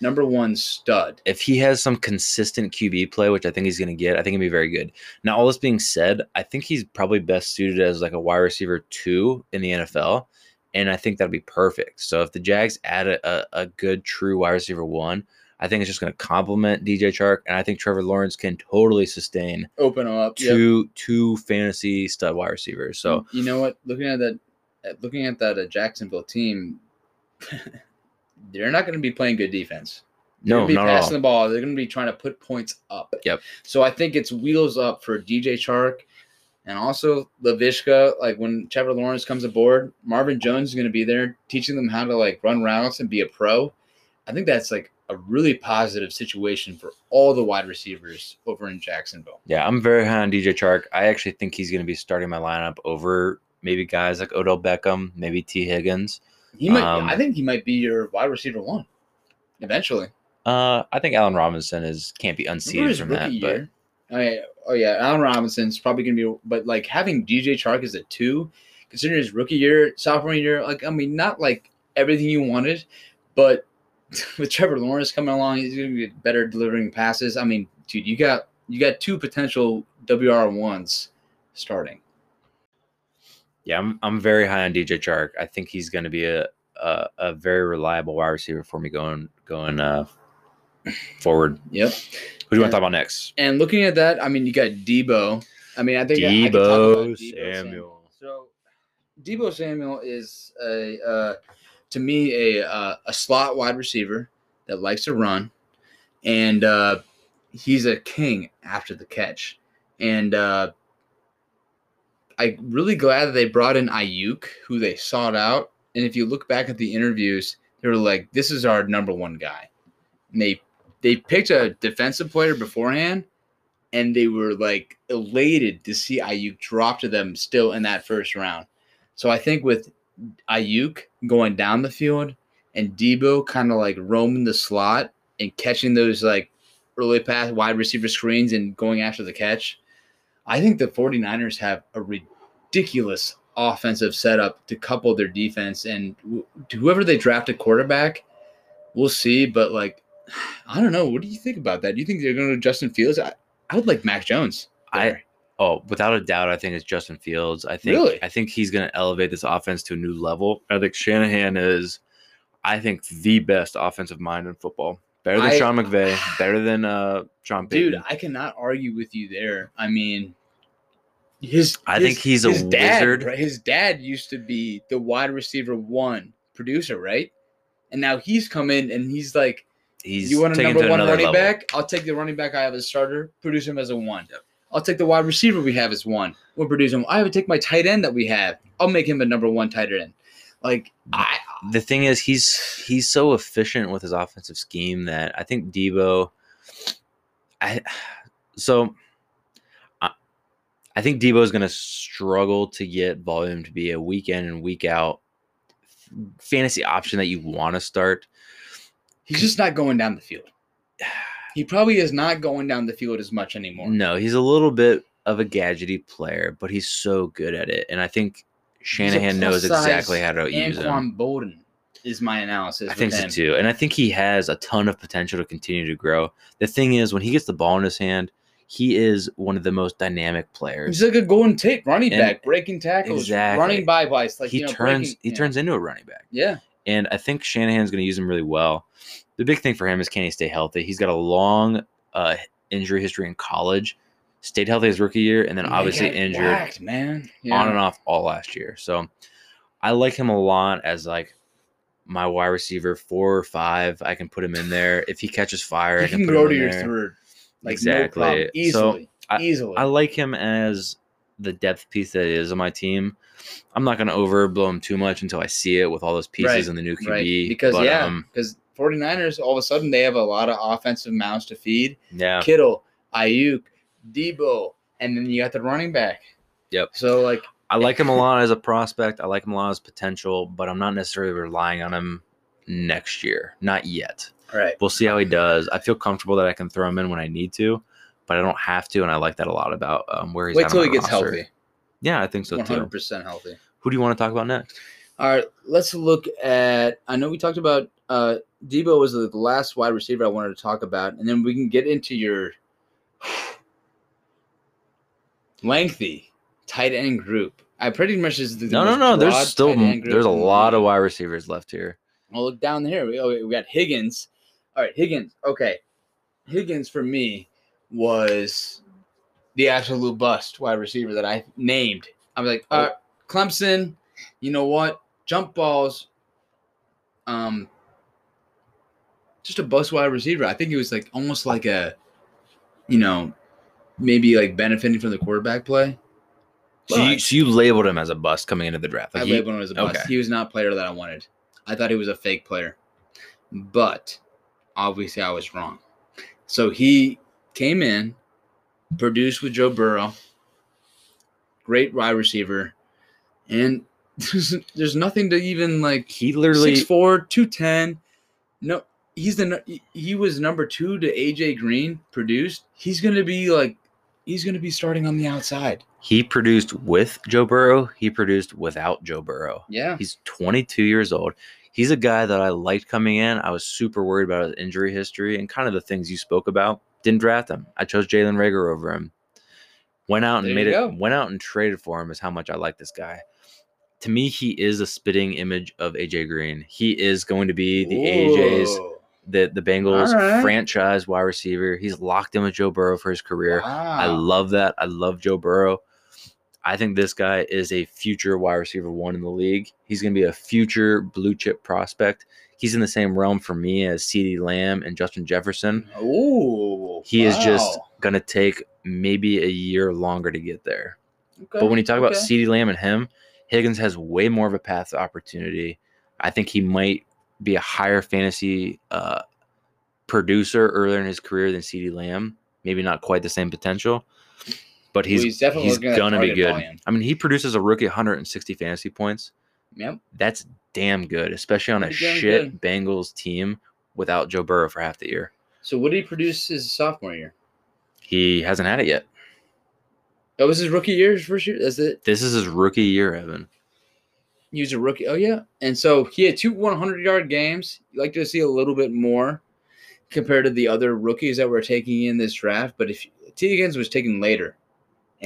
number one stud. if he has some consistent QB play, which I think he's going to get, I think he'll be very good. Now, all this being said, I think he's probably best suited as like a wide receiver two in the NFL, and I think that'd be perfect. So if the Jags add a, a, a good true wide receiver one, I think it's just going to complement DJ Chark, and I think Trevor Lawrence can totally sustain Open up. yep. two two fantasy stud wide receivers. So you know what? Looking at that, looking at that uh, Jacksonville team, they're not going to be playing good defense. They're no, be not passing the ball. They're going to be trying to put points up. Yep. So I think it's wheels up for DJ Chark and also Laviska. Like when Trevor Lawrence comes aboard, Marvin Jones is going to be there teaching them how to like run routes and be a pro. I think that's like a really positive situation for all the wide receivers over in Jacksonville. Yeah, I'm very high on DJ Chark. I actually think he's going to be starting my lineup over maybe guys like Odell Beckham, maybe Tee Higgins. He might. Um, I think he might be your wide receiver one eventually. Uh, I think Allen Robinson is can't be unseated from that. rookie But year? Oh yeah, oh yeah. Allen Robinson's probably gonna be, but like having DJ Chark as a two, considering his rookie year, sophomore year, like I mean, not like everything you wanted, but with Trevor Lawrence coming along, he's going to be better delivering passes. I mean, dude, you got you got two potential WR ones starting. Yeah, I'm I'm very high on DJ Chark. I think he's going to be a, a a very reliable wide receiver for me going going uh forward. Yep. Who do you want to talk about next? And looking at that, I mean, you got Deebo. I mean, I think I- I talk Deebo about Samuel. So, Deebo Samuel is a uh, to me a uh, a slot wide receiver that likes to run, and uh, he's a king after the catch. And uh, I'm really glad that they brought in Aiyuk, who they sought out. And if you look back at the interviews, they were like, "This is our number one guy." And they they picked a defensive player beforehand, and they were like elated to see Aiyuk drop to them still in that first round. So I think with Aiyuk going down the field and Deebo kind of like roaming the slot and catching those like early pass wide receiver screens and going after the catch, I think the 49ers have a ridiculous offensive setup to couple their defense and wh- whoever they draft a quarterback, we'll see. But like, I don't know. What do you think about that? Do you think they're going to Justin Fields? I, I would like Mac Jones. I oh, without a doubt, I think it's Justin Fields. I think Really? I think he's going to elevate this offense to a new level. I think Shanahan is, I think, the best offensive mind in football. Better than I- Sean McVay. Better than uh Sean Payton. Dude, I cannot argue with you there. I mean, his I his- think he's a his dad, wizard. Right? His dad used to be the wide receiver one producer, right? And now he's come in and he's like, he's "You want a number one running level. back? I'll take the running back I have as starter, produce him as a one. I'll take the wide receiver we have as one. We'll produce him. I would take my tight end that we have. I'll make him a number one tight end. Like I, the thing is he's he's so efficient with his offensive scheme that I think Deebo I so I think Deebo is going to struggle to get volume to be a week in and week out fantasy option that you want to start. he's just not going down the field. He probably is not going down the field as much anymore. No, he's a little bit of a gadgety player, but he's so good at it and I think Shanahan knows exactly how to use him. Anquan Boldin is my analysis. I think with so too. And I think he has a ton of potential to continue to grow. The thing is, when he gets the ball in his hand, he is one of the most dynamic players. He's like a golden tape running And- back, breaking tackles, Exactly. running by bites. Like he you know, turns breaking- he yeah. turns into a running back. Yeah, And I think Shanahan's going to use him really well. The big thing for him is can he stay healthy? He's got a long uh, injury history in college, stayed healthy his rookie year, and then obviously injured whacked, man. Yeah. on and off all last year. So I like him a lot as like my wide receiver four or five. I can put him in there. If he catches fire, I He can, can put grow him to your there. third, like Exactly. No problem. So, Easily, I- easily. I like him as the depth piece that he is on my team. I'm not going to overblow him too much until I see it with all those pieces Right, in the new QB. right? Because but, yeah, um, because 49ers all of a sudden they have a lot of offensive mouths to feed. yeah, Kittle, Aiyuk, Deebo, and then you got the running back. Yep. So like, I like him a lot as a prospect. I like him a lot as potential, but I'm not necessarily relying on him next year. Not yet. All right, We'll see how he does. I feel comfortable that I can throw him in when I need to, but I don't have to, and I like that a lot about um, where he's. wait till he gets roster. healthy. Yeah, I think so One too. hundred percent healthy. Who do you want to talk about next? All right, let's look at. I know we talked about uh, Deebo was the last wide receiver I wanted to talk about, and then we can get into your lengthy tight end group. I pretty much is the No, no, no. There's still tight end group there's a lot of wide receivers left here. Well, look down here. We, oh, we got Higgins. All right, Higgins. Okay, Higgins for me was the absolute bust wide receiver that I named. I was like, uh, Clemson. You know what? Jump balls. Um, just a bust wide receiver. I think it was like almost like a, you know, maybe like benefiting from the quarterback play. So you, so you labeled him as a bust coming into the draft. I he- labeled him as a bust. okay. He was not a player that I wanted. I thought he was a fake player. But obviously I was wrong. So he came in, produced with Joe Burrow, great wide receiver, and there's, there's nothing to even like he literally 6'4", 210. No, he's the he was number two to AJ Green produced. He's gonna be like he's gonna be starting on the outside. he produced with Joe Burrow. He produced without Joe Burrow. Yeah. He's 22 years old. He's a guy that I liked coming in. I was super worried about his injury history and kind of the things you spoke about. Didn't draft him. I chose Jalen Reagor over him. Went out and There made it. go. Went out and traded for him. Is how much I like this guy. To me, he is a spitting image of AJ Green. He is going to be the AJ's the the Bengals right. franchise wide receiver. He's locked in with Joe Burrow for his career. I love that. I love Joe Burrow. I think this guy is a future wide receiver one in the league. He's going to be a future blue chip prospect. He's in the same realm for me as CeeDee Lamb and Justin Jefferson. Ooh, He is just going to take maybe a year longer to get there. Okay, But when you talk about okay. CeeDee Lamb and him, Higgins has way more of a path to opportunity. I think he might be a higher fantasy uh, producer earlier in his career than CeeDee Lamb. Maybe not quite the same potential, but he's he's definitely he's gonna be good. volume. I mean, he produces a rookie 160 fantasy points. Yep. That's damn good, especially on a Pretty shit Bengals team without Joe Burrow for half the year. So what did he produce his sophomore year? He hasn't had it yet. That was his rookie year, his first year. That's it. This is his rookie year, Evan. He was a rookie. Oh yeah, and so he had two 100 yard games. You like to see a little bit more compared to the other rookies that were taking in this draft. But if Tee Higgins was taken later,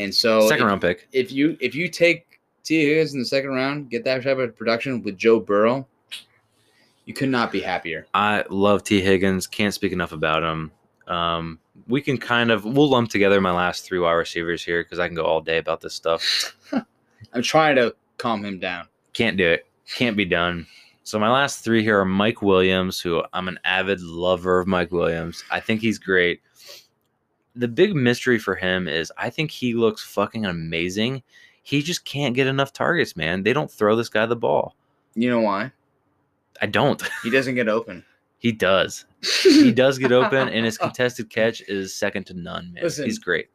and so Second if, round pick. if you if you take Tee Higgins in the second round, get that type of production with Joe Burrow, you could not be happier. I love Tee Higgins. Can't speak enough about him. Um, we can kind of we'll lump together my last three wide receivers here because I can go all day about this stuff. I'm trying to calm him down. Can't do it. Can't be done. So my last three here are Mike Williams, who I'm an avid lover of Mike Williams. I think he's great. The big mystery for him is I think he looks fucking amazing. He just can't get enough targets, man. They don't throw this guy the ball. You know why? I don't. He doesn't get open. He does. He does get open, and his contested catch is second to none, man. Listen. He's great.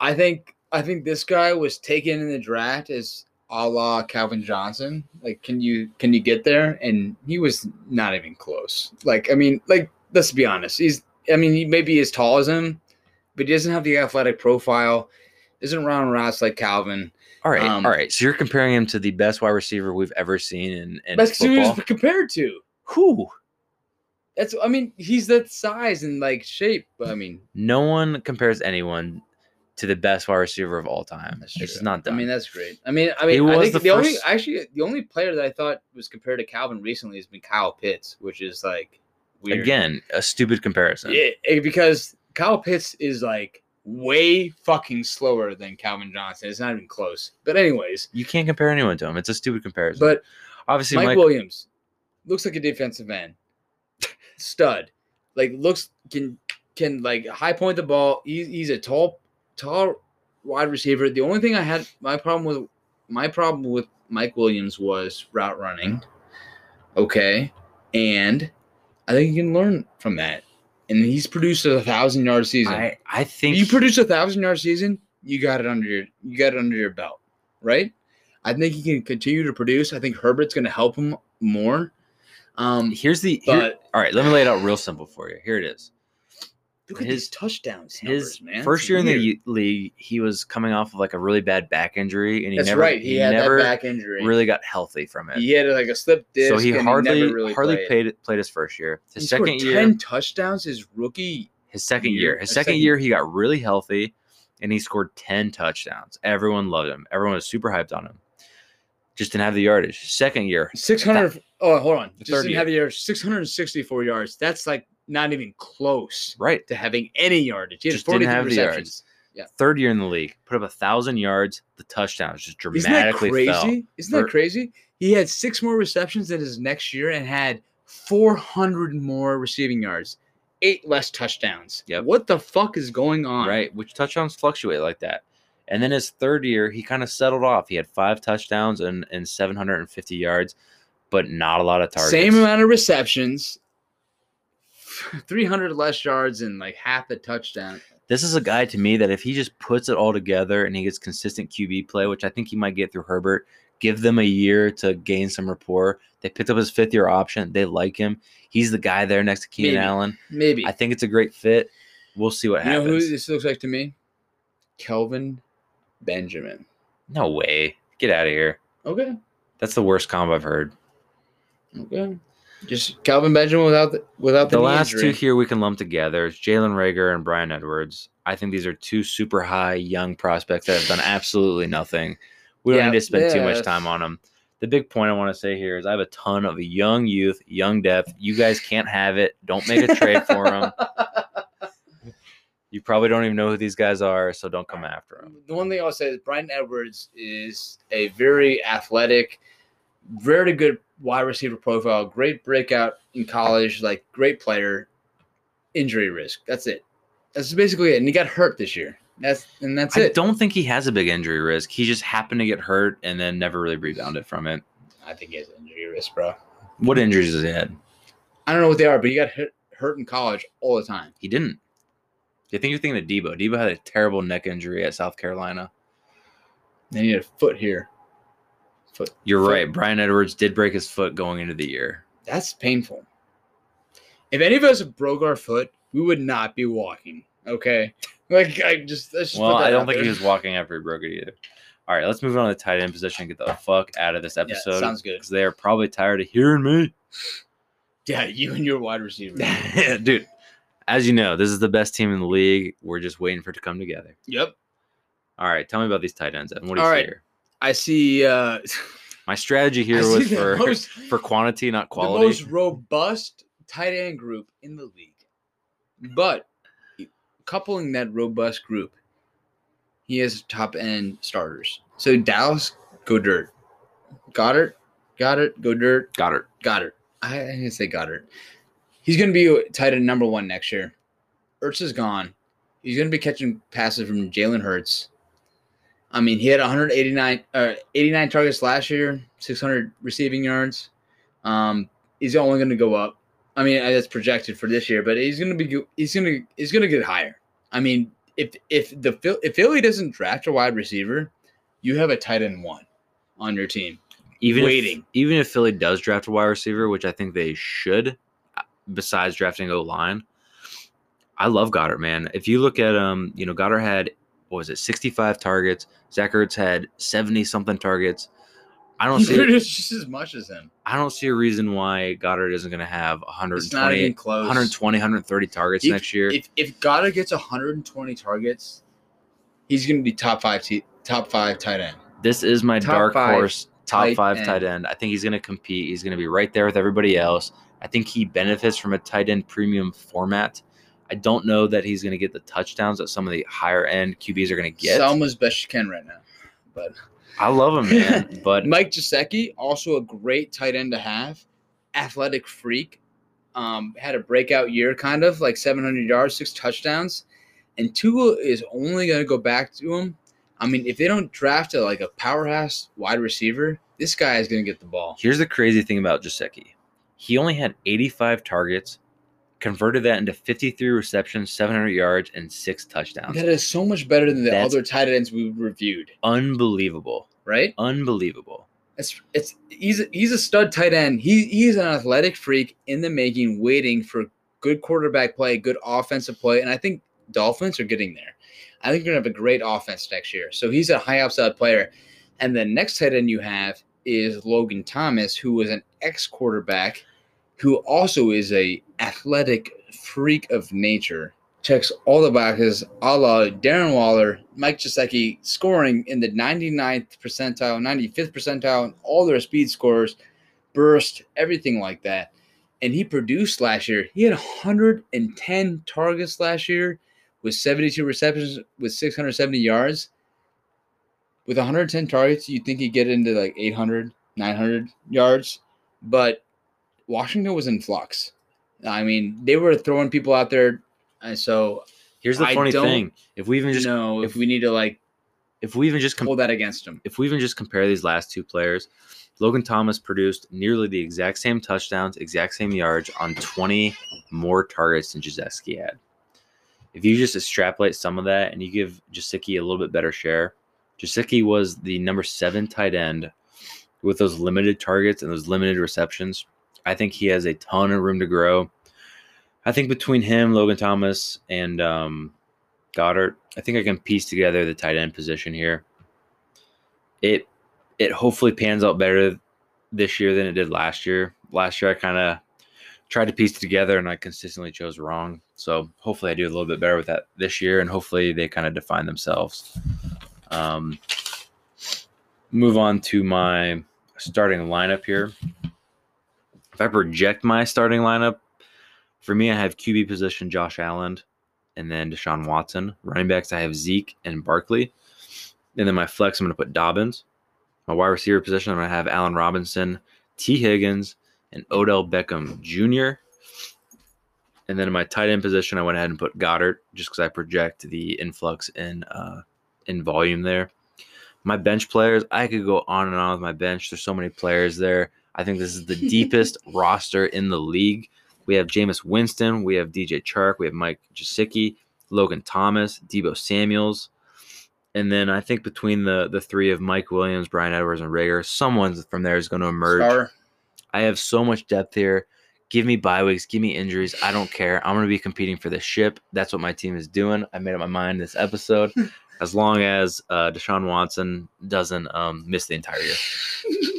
I think I think this guy was taken in the draft as a la Calvin Johnson. Like, can you can you get there? And he was not even close. Like, I mean, like let's be honest. He's I mean, he may be as tall as him, but he doesn't have the athletic profile. Isn't round routes like Calvin. All right, Um, all right. So you're comparing him to the best wide receiver we've ever seen in, in he football. was compared to. Who? That's I mean, he's that size and like shape. I mean, No one compares anyone to the best wide receiver of all time. that's It's true. not done. I mean, that's great. I mean, I mean, He I think the the, only first- actually the only player that I thought was compared to Calvin recently has been Kyle Pitts, which is like weird. Again, a stupid comparison. yeah, eh, because Kyle Pitts is like way fucking slower than Calvin Johnson. It's not even close. But anyways, You can't compare anyone to him. It's a stupid comparison. but obviously, Mike, Mike, Williams looks like a defensive end, stud. Like looks can can like high point the ball. He's he's a tall tall wide receiver. The only thing I had my problem with my problem with Mike Williams was route running. Okay, and I think you can learn from that. And he's produced a thousand yard season. I, I think you produce a thousand yard season, you got it under your you got it under your belt, right? I think he can continue to produce. I think Herbert's going to help him more. Um, here's the. here- all right, let me lay it out real simple for you. Here it is. Look at his- these touchdowns. His man. first year in the league, he was coming off of like a really bad back injury, and he That's never, right. He, had never back injury. really got healthy from it. he had like a slip disc. so he and hardly never really hardly played. played played his first year. His He second year, ten touchdowns his rookie. his second year- year, his second second- year, he got really healthy, and he scored ten touchdowns. Everyone loved him. Everyone was super hyped on him. Just didn't have the yardage. Second year, Six hundred. Oh, hold on. Just didn't have the yards. Six hundred and sixty-four yards. That's like not even close right? to having any yardage. He had Just didn't 43 have the receptions. Third year in the league, put up a thousand yards. The touchdowns just dramatically Isn't that crazy? fell. Isn't that crazy? He had six more receptions than his next year and had 400 more receiving yards, eight less touchdowns. Yep. What the fuck is going on? right? Which touchdowns fluctuate like that. And then his third year, he kind of settled off. He had five touchdowns and, and 750 yards, but not a lot of targets. Same amount of receptions, 300 less yards, and like half a touchdown. This is a guy to me that if he just puts it all together and he gets consistent QB play, which I think he might get through Herbert, give them a year to gain some rapport. They picked up his fifth year option. They like him. He's the guy there next to Keenan Maybe. Allen. Maybe. I think it's a great fit. We'll see what you know happens. who this looks like to me? Kelvin Benjamin. no way. Get out of here. Okay. That's the worst combo I've heard. Okay. Just Kelvin Benjamin without the, without the, The last injury. two here we can lump together is Jalen Reagor and Bryan Edwards. I think these are two super high young prospects that have done absolutely nothing. We don't Yeah, need to spend too much time on them. The big point I want to say here is I have a ton of young youth, young depth. You guys can't have it. Don't make a trade for them. You probably don't even know who these guys are, so don't come after them. The one thing I'll say is Bryan Edwards is a very athletic, very good wide receiver profile, great breakout in college, like great player. Injury risk. That's it. That's basically it. And he got hurt this year. That's and that's I it. don't think he has a big injury risk. He just happened to get hurt and then never really rebounded from it. I think he has injury risk, bro. What injuries has he had? I don't know what they are, but he got hurt, hurt in college all the time. He didn't. I think you're thinking of Deebo. Deebo had a terrible neck injury at South Carolina. Then he had a foot here. Foot. You're foot. right. Bryan Edwards did break his foot going into the year. That's painful. If any of us broke our foot, we would not be walking. Okay, like I just. Just Well, I don't think he was walking after he broke it either. All right, let's move on to the tight end position and get the fuck out of this episode. sounds good. Because they are probably tired of hearing me. Yeah, you and your wide receiver. Dude, as you know, this is the best team in the league. We're just waiting for it to come together. yep. All right, tell me about these tight ends. Evan. What do you All see right. here? I see. Uh, My strategy here was for most- for quantity, not quality. the most robust tight end group in the league. But coupling that robust group, he has top end starters. So Dallas, go dirt. Goddard, Goddard, go dirt. Goddard. Goddard. I, I didn't say Goddard. He's going to be tight end number one next year. Ertz is gone. He's going to be catching passes from Jalen Hurts. I mean, he had 189 uh, 89 targets last year, 600 receiving yards. Um, he's only going to go up. I mean, that's projected for this year, but he's going to be he's going to he's going to get higher. I mean, if if the if Philly doesn't draft a wide receiver, you have a tight end one on your team. Even Waiting. If, even if Philly does draft a wide receiver, which I think they should, uh, besides drafting O line, I love Goedert, man. If you look at um, you know, Goddard had what was it, sixty five targets. Zach Ertz had seventy something targets. I don't see. just as much as him. I don't see a reason why Goedert isn't going to have It's not 120, even close. 120, 130 targets He- next year. If if Goedert gets 120 targets, he's going to be top five t- top five tight end. This is my Top dark five horse, top tight five end. tight end. I think he's going to compete. He's going to be right there with everybody else. I think he benefits from a tight end premium format. I don't know that he's going to get the touchdowns that some of the higher end QBs are going to get. Sell him as best you can right now. But I love him, man. But Mike Gesicki, also a great tight end to have, athletic freak. Um, had a breakout year, kind of like 700 yards, six touchdowns, and Tua is only going to go back to him. I mean, if they don't draft a like a powerhouse wide receiver, this guy is going to get the ball. here's the crazy thing about Gesicki. He only had 85 targets, converted that into 53 receptions, 700 yards, and six touchdowns. That is so much better than the That's- other tight ends we reviewed, Unbelievable. right? Unbelievable. It's it's he's a, he's a stud tight end. He he's an athletic freak in the making, waiting for good quarterback play, good offensive play, and I think Dolphins are getting there. I think you're gonna have a great offense next year. So he's a high upside player. And the next tight end you have is Logan Thomas, who was an ex quarterback, who also is a athletic freak of nature. Checks all the boxes, a la Darren Waller, Mike Gesicki, scoring in the 99th percentile, 95th percentile, all their speed scores, burst, everything like that. And he produced last year. He had 110 targets last year with 72 receptions with 670 yards. With 110 targets, you'd think he'd get into like 800, 900 yards. But Washington was in flux. I mean, they were throwing people out there. And so, Here's the funny thing: if we even just know, if- if we need to like if we even just com- hold that against him. if we even just compare these last two players, Logan Thomas produced nearly the exact same touchdowns, exact same yards on 20 more targets than Gesicki had. If you just extrapolate some of that and you give Gesicki a little bit better share, Gesicki was the number seven tight end with those limited targets and those limited receptions. I think he has a ton of room to grow. I think between him, Logan Thomas, and um, Goedert, I think I can piece together the tight end position here. It it hopefully pans out better this year than it did last year. Last year, I kind of tried to piece it together and I consistently chose wrong. So hopefully, I do a little bit better with that this year, and hopefully, they kind of define themselves. Um, move on to my starting lineup here. I project my starting lineup, for me, I have QB position Josh Allen and then Deshaun Watson. Running backs, I have Zeke and Barkley. And then my flex, I'm going to put Dobbins. My wide receiver position, I'm going to have Allen Robinson, Tee Higgins, and Odell Beckham Jr. And then in my tight end position, I went ahead and put Goedert just because I project the influx in uh, in volume there. My bench players, I could go on and on with my bench. There's so many players there. I think this is the deepest roster in the league. We have Jameis Winston, we have DJ Chark, we have Mike Gesicki, Logan Thomas, Deebo Samuels, and then I think between the the three of Mike Williams, Bryan Edwards, and Reagor, someone from there is going to emerge. Star. I have so much depth here. Give me bye weeks, give me injuries. I don't care. I'm going to be competing for the ship. That's what my team is doing. I made up my mind this episode. as long as uh, Deshaun Watson doesn't um, miss the entire year.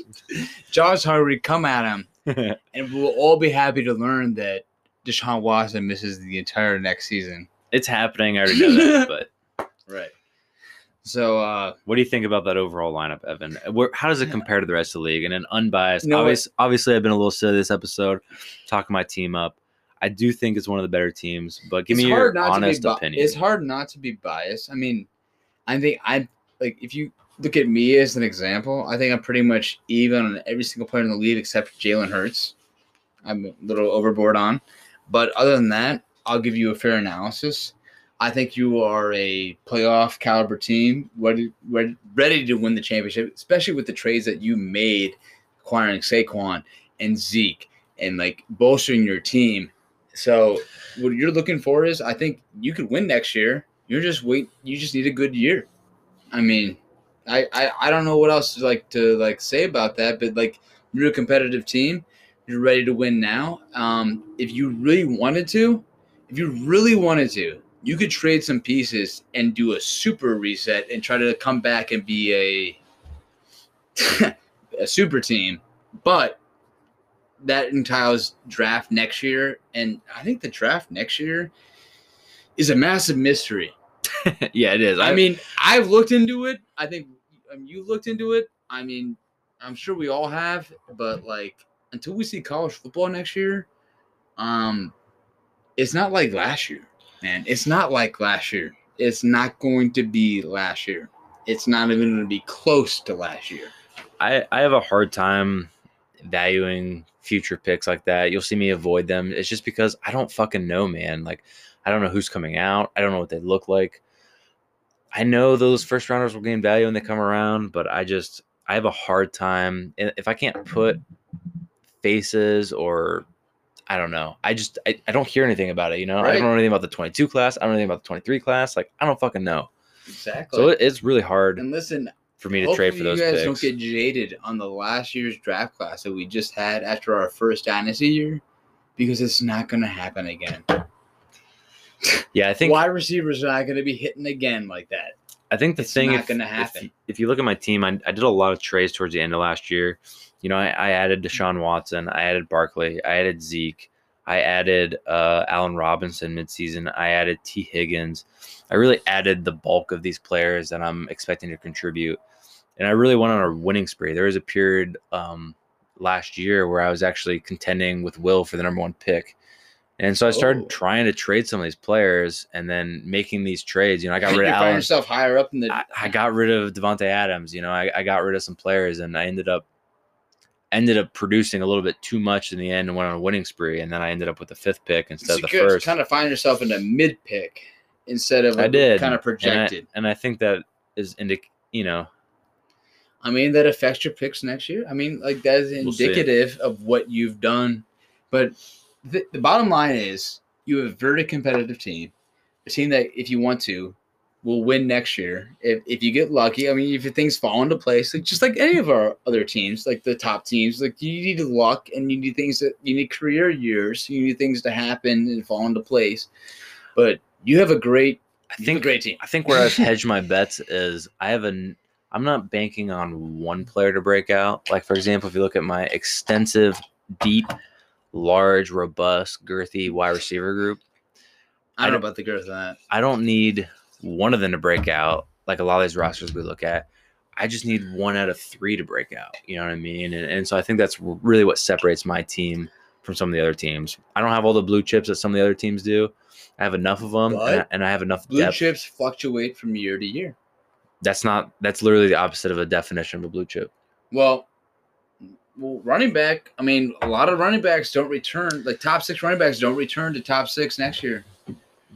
Josh Harvey, come at him, and we'll all be happy to learn that Deshaun Watson misses the entire next season. it's happening. I already know that. But Right. So, uh, what do you think about that overall lineup, Evan? Where, how does it compare to the rest of the league? And an unbiased, what? obviously, I've been a little silly this episode, talking my team up. I do think it's one of the better teams, but give me your honest bi- opinion. It's hard not to be biased. I mean, I think I like if you look at me as an example, I think I'm pretty much even on every single player in the league except Jalen Hurts. I'm a little overboard on, but other than that, I'll give you a fair analysis. I think you are a playoff caliber team, ready, ready, to win the championship, especially with the trades that you made, acquiring Saquon and Zeke and like bolstering your team. So what you're looking for is I think you could win next year. You're just wait you just need a good year. I mean, I, I I don't know what else to like to like say about that, but like you're a competitive team. You're ready to win now. Um, if you really wanted to, if you really wanted to, you could trade some pieces and do a super reset and try to come back and be a a super team. But that entails draft next year, and I think the draft next year is a massive mystery. yeah, it is. I mean, I've looked into it. I think um, you looked into it. I mean, I'm sure we all have, but like until we see college football next year, um, it's not like last year, man. It's not like last year. It's not going to be last year. It's not even going to be close to last year. I, I have a hard time valuing future picks like that. You'll see me avoid them. It's just because I don't fucking know, man. Like, I don't know who's coming out. I don't know what they look like. I know those first rounders will gain value when they come around, but I just I have a hard time if I can't put faces or I don't know. I just I, I don't hear anything about it, you know? I don't know anything about the 22 class. I don't know anything about the 23 class. Like I don't fucking know. Exactly. So it, it's really hard and listen, for me to trade for those you guys picks. don't get jaded on the last year's draft class that we just had after our first dynasty year, because it's not going to happen again. Yeah, I think Wide receivers are not going to be hitting again like that. I think the It's thing not if, gonna if- happen. If, you look at my team, I, I did a lot of trades towards the end of last year. You know, I, I added Deshaun Watson, I added Barkley, I added Zeke, I added uh, Allen Robinson midseason, I added Tee Higgins. I really added the bulk of these players that I'm expecting to contribute, and I really went on a winning spree. There was a period um, last year where I was actually contending with Will for the number one pick. And so I started Oh. trying to trade some of these players and then making these trades. You know, I got rid you of Allen. yourself higher up in the. I, I got rid of Davante Adams. You know, I, I got rid of some players, and I ended up ended up producing a little bit too much in the end and went on a winning spree. And then I ended up with the fifth pick instead of the first. kind of find yourself in a mid pick instead of I did kind of And I- projected. and I, think that is indic. You know, I mean, that affects your picks next year. I mean, like that is We'll indicative of what you've done. But the, the bottom line is you have a very competitive team, a team that, if you want to, will win next year. If, if you get lucky, I mean, if things fall into place, like just like any of our other teams, like the top teams, like you need luck and you need things that you need career years. You need things to happen and fall into place. But you have a great, I think great team. I think where I've hedged my bets is I have a I'm not banking on one player to break out. Like for example, if you look at my extensive, deep, large, robust, girthy wide receiver group, I don't know about the girth of that. I don't need one of them to break out like a lot of these rosters we look at. I just need one out of three to break out. You know what I mean? And, and so I think that's really what separates my team from some of the other teams. I don't have all the blue chips that some of the other teams do. I have enough of them, and I, and I have enough Blue depth. chips fluctuate from year to year. That's not. That's literally the opposite of a definition of a blue chip. Well, well, running back. I mean, a lot of running backs don't return. Like top six running backs don't return to top six next year.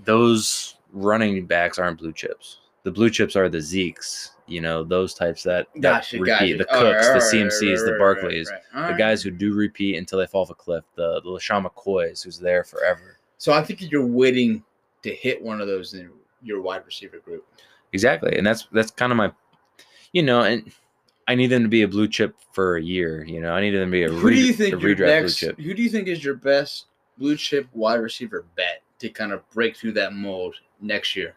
Those running backs aren't blue chips. The blue chips are the Zekes. You know those types that, that Gotcha, repeat. gotcha. The Cooks, all the right, CMCs, right, the right, Barkleys, right, right. the guys who do repeat until they fall off a cliff. The the LeSean McCoys, who's there forever. So I think you're waiting to hit one of those in your wide receiver group. Exactly, and that's that's kind of my, you know, and I need them to be a blue chip for a year. You know, I need them to be a, Who re- do you a think your next? blue chip. Who do you think is your best blue chip wide receiver bet to kind of break through that mold next year?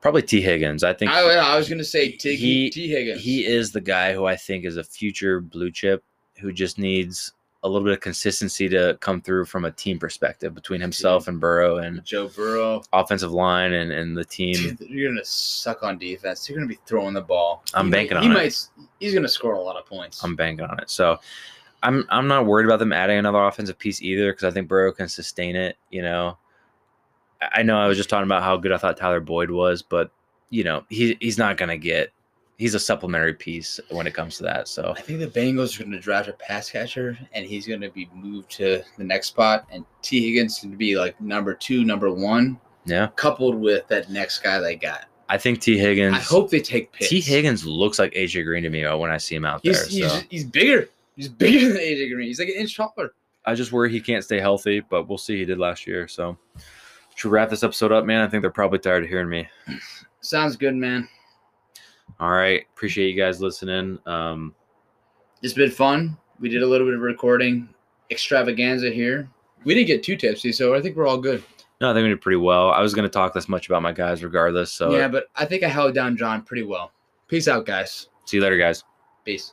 Probably Tee Higgins. I think I, I was gonna say T. he- Tee Higgins. he is the guy who I think is a future blue chip who just needs a little bit of consistency to come through from a team perspective between himself and Burrow and Joe Burrow. offensive line and, and the team. Dude, You're gonna suck on defense. You're gonna be throwing the ball. I'm He banking might, on he it. Might, he's gonna score a lot of points. I'm banking on it. So I'm I'm not worried about them adding another offensive piece either because I think Burrow can sustain it. You know, I I know I was just talking about how good I thought Tyler Boyd was, but you know he he's not gonna get. He's a supplementary piece when it comes to that. So I think the Bengals are going to draft a pass catcher, and he's going to be moved to the next spot. And Tee Higgins going to be like number two, number one, yeah, coupled with that next guy they got. I think Tee Higgins. I hope they take Pitts. Tee Higgins looks like AJ Green to me uh, when I see him out He's, there. he's, so he's bigger. He's bigger than AJ Green. He's like an inch taller. I just worry he can't stay healthy, but we'll see. He did last year. So should wrap this episode up, man. I think they're probably tired of hearing me. Sounds good, man. All right, appreciate you guys listening. Um, It's been fun. We did a little bit of recording extravaganza here. We didn't get too tipsy, so I think we're all good. no, I think we did pretty well. I was going to talk this much about my guys, regardless. So yeah, but I think I held down John pretty well. Peace out, guys. see you later, guys. Peace.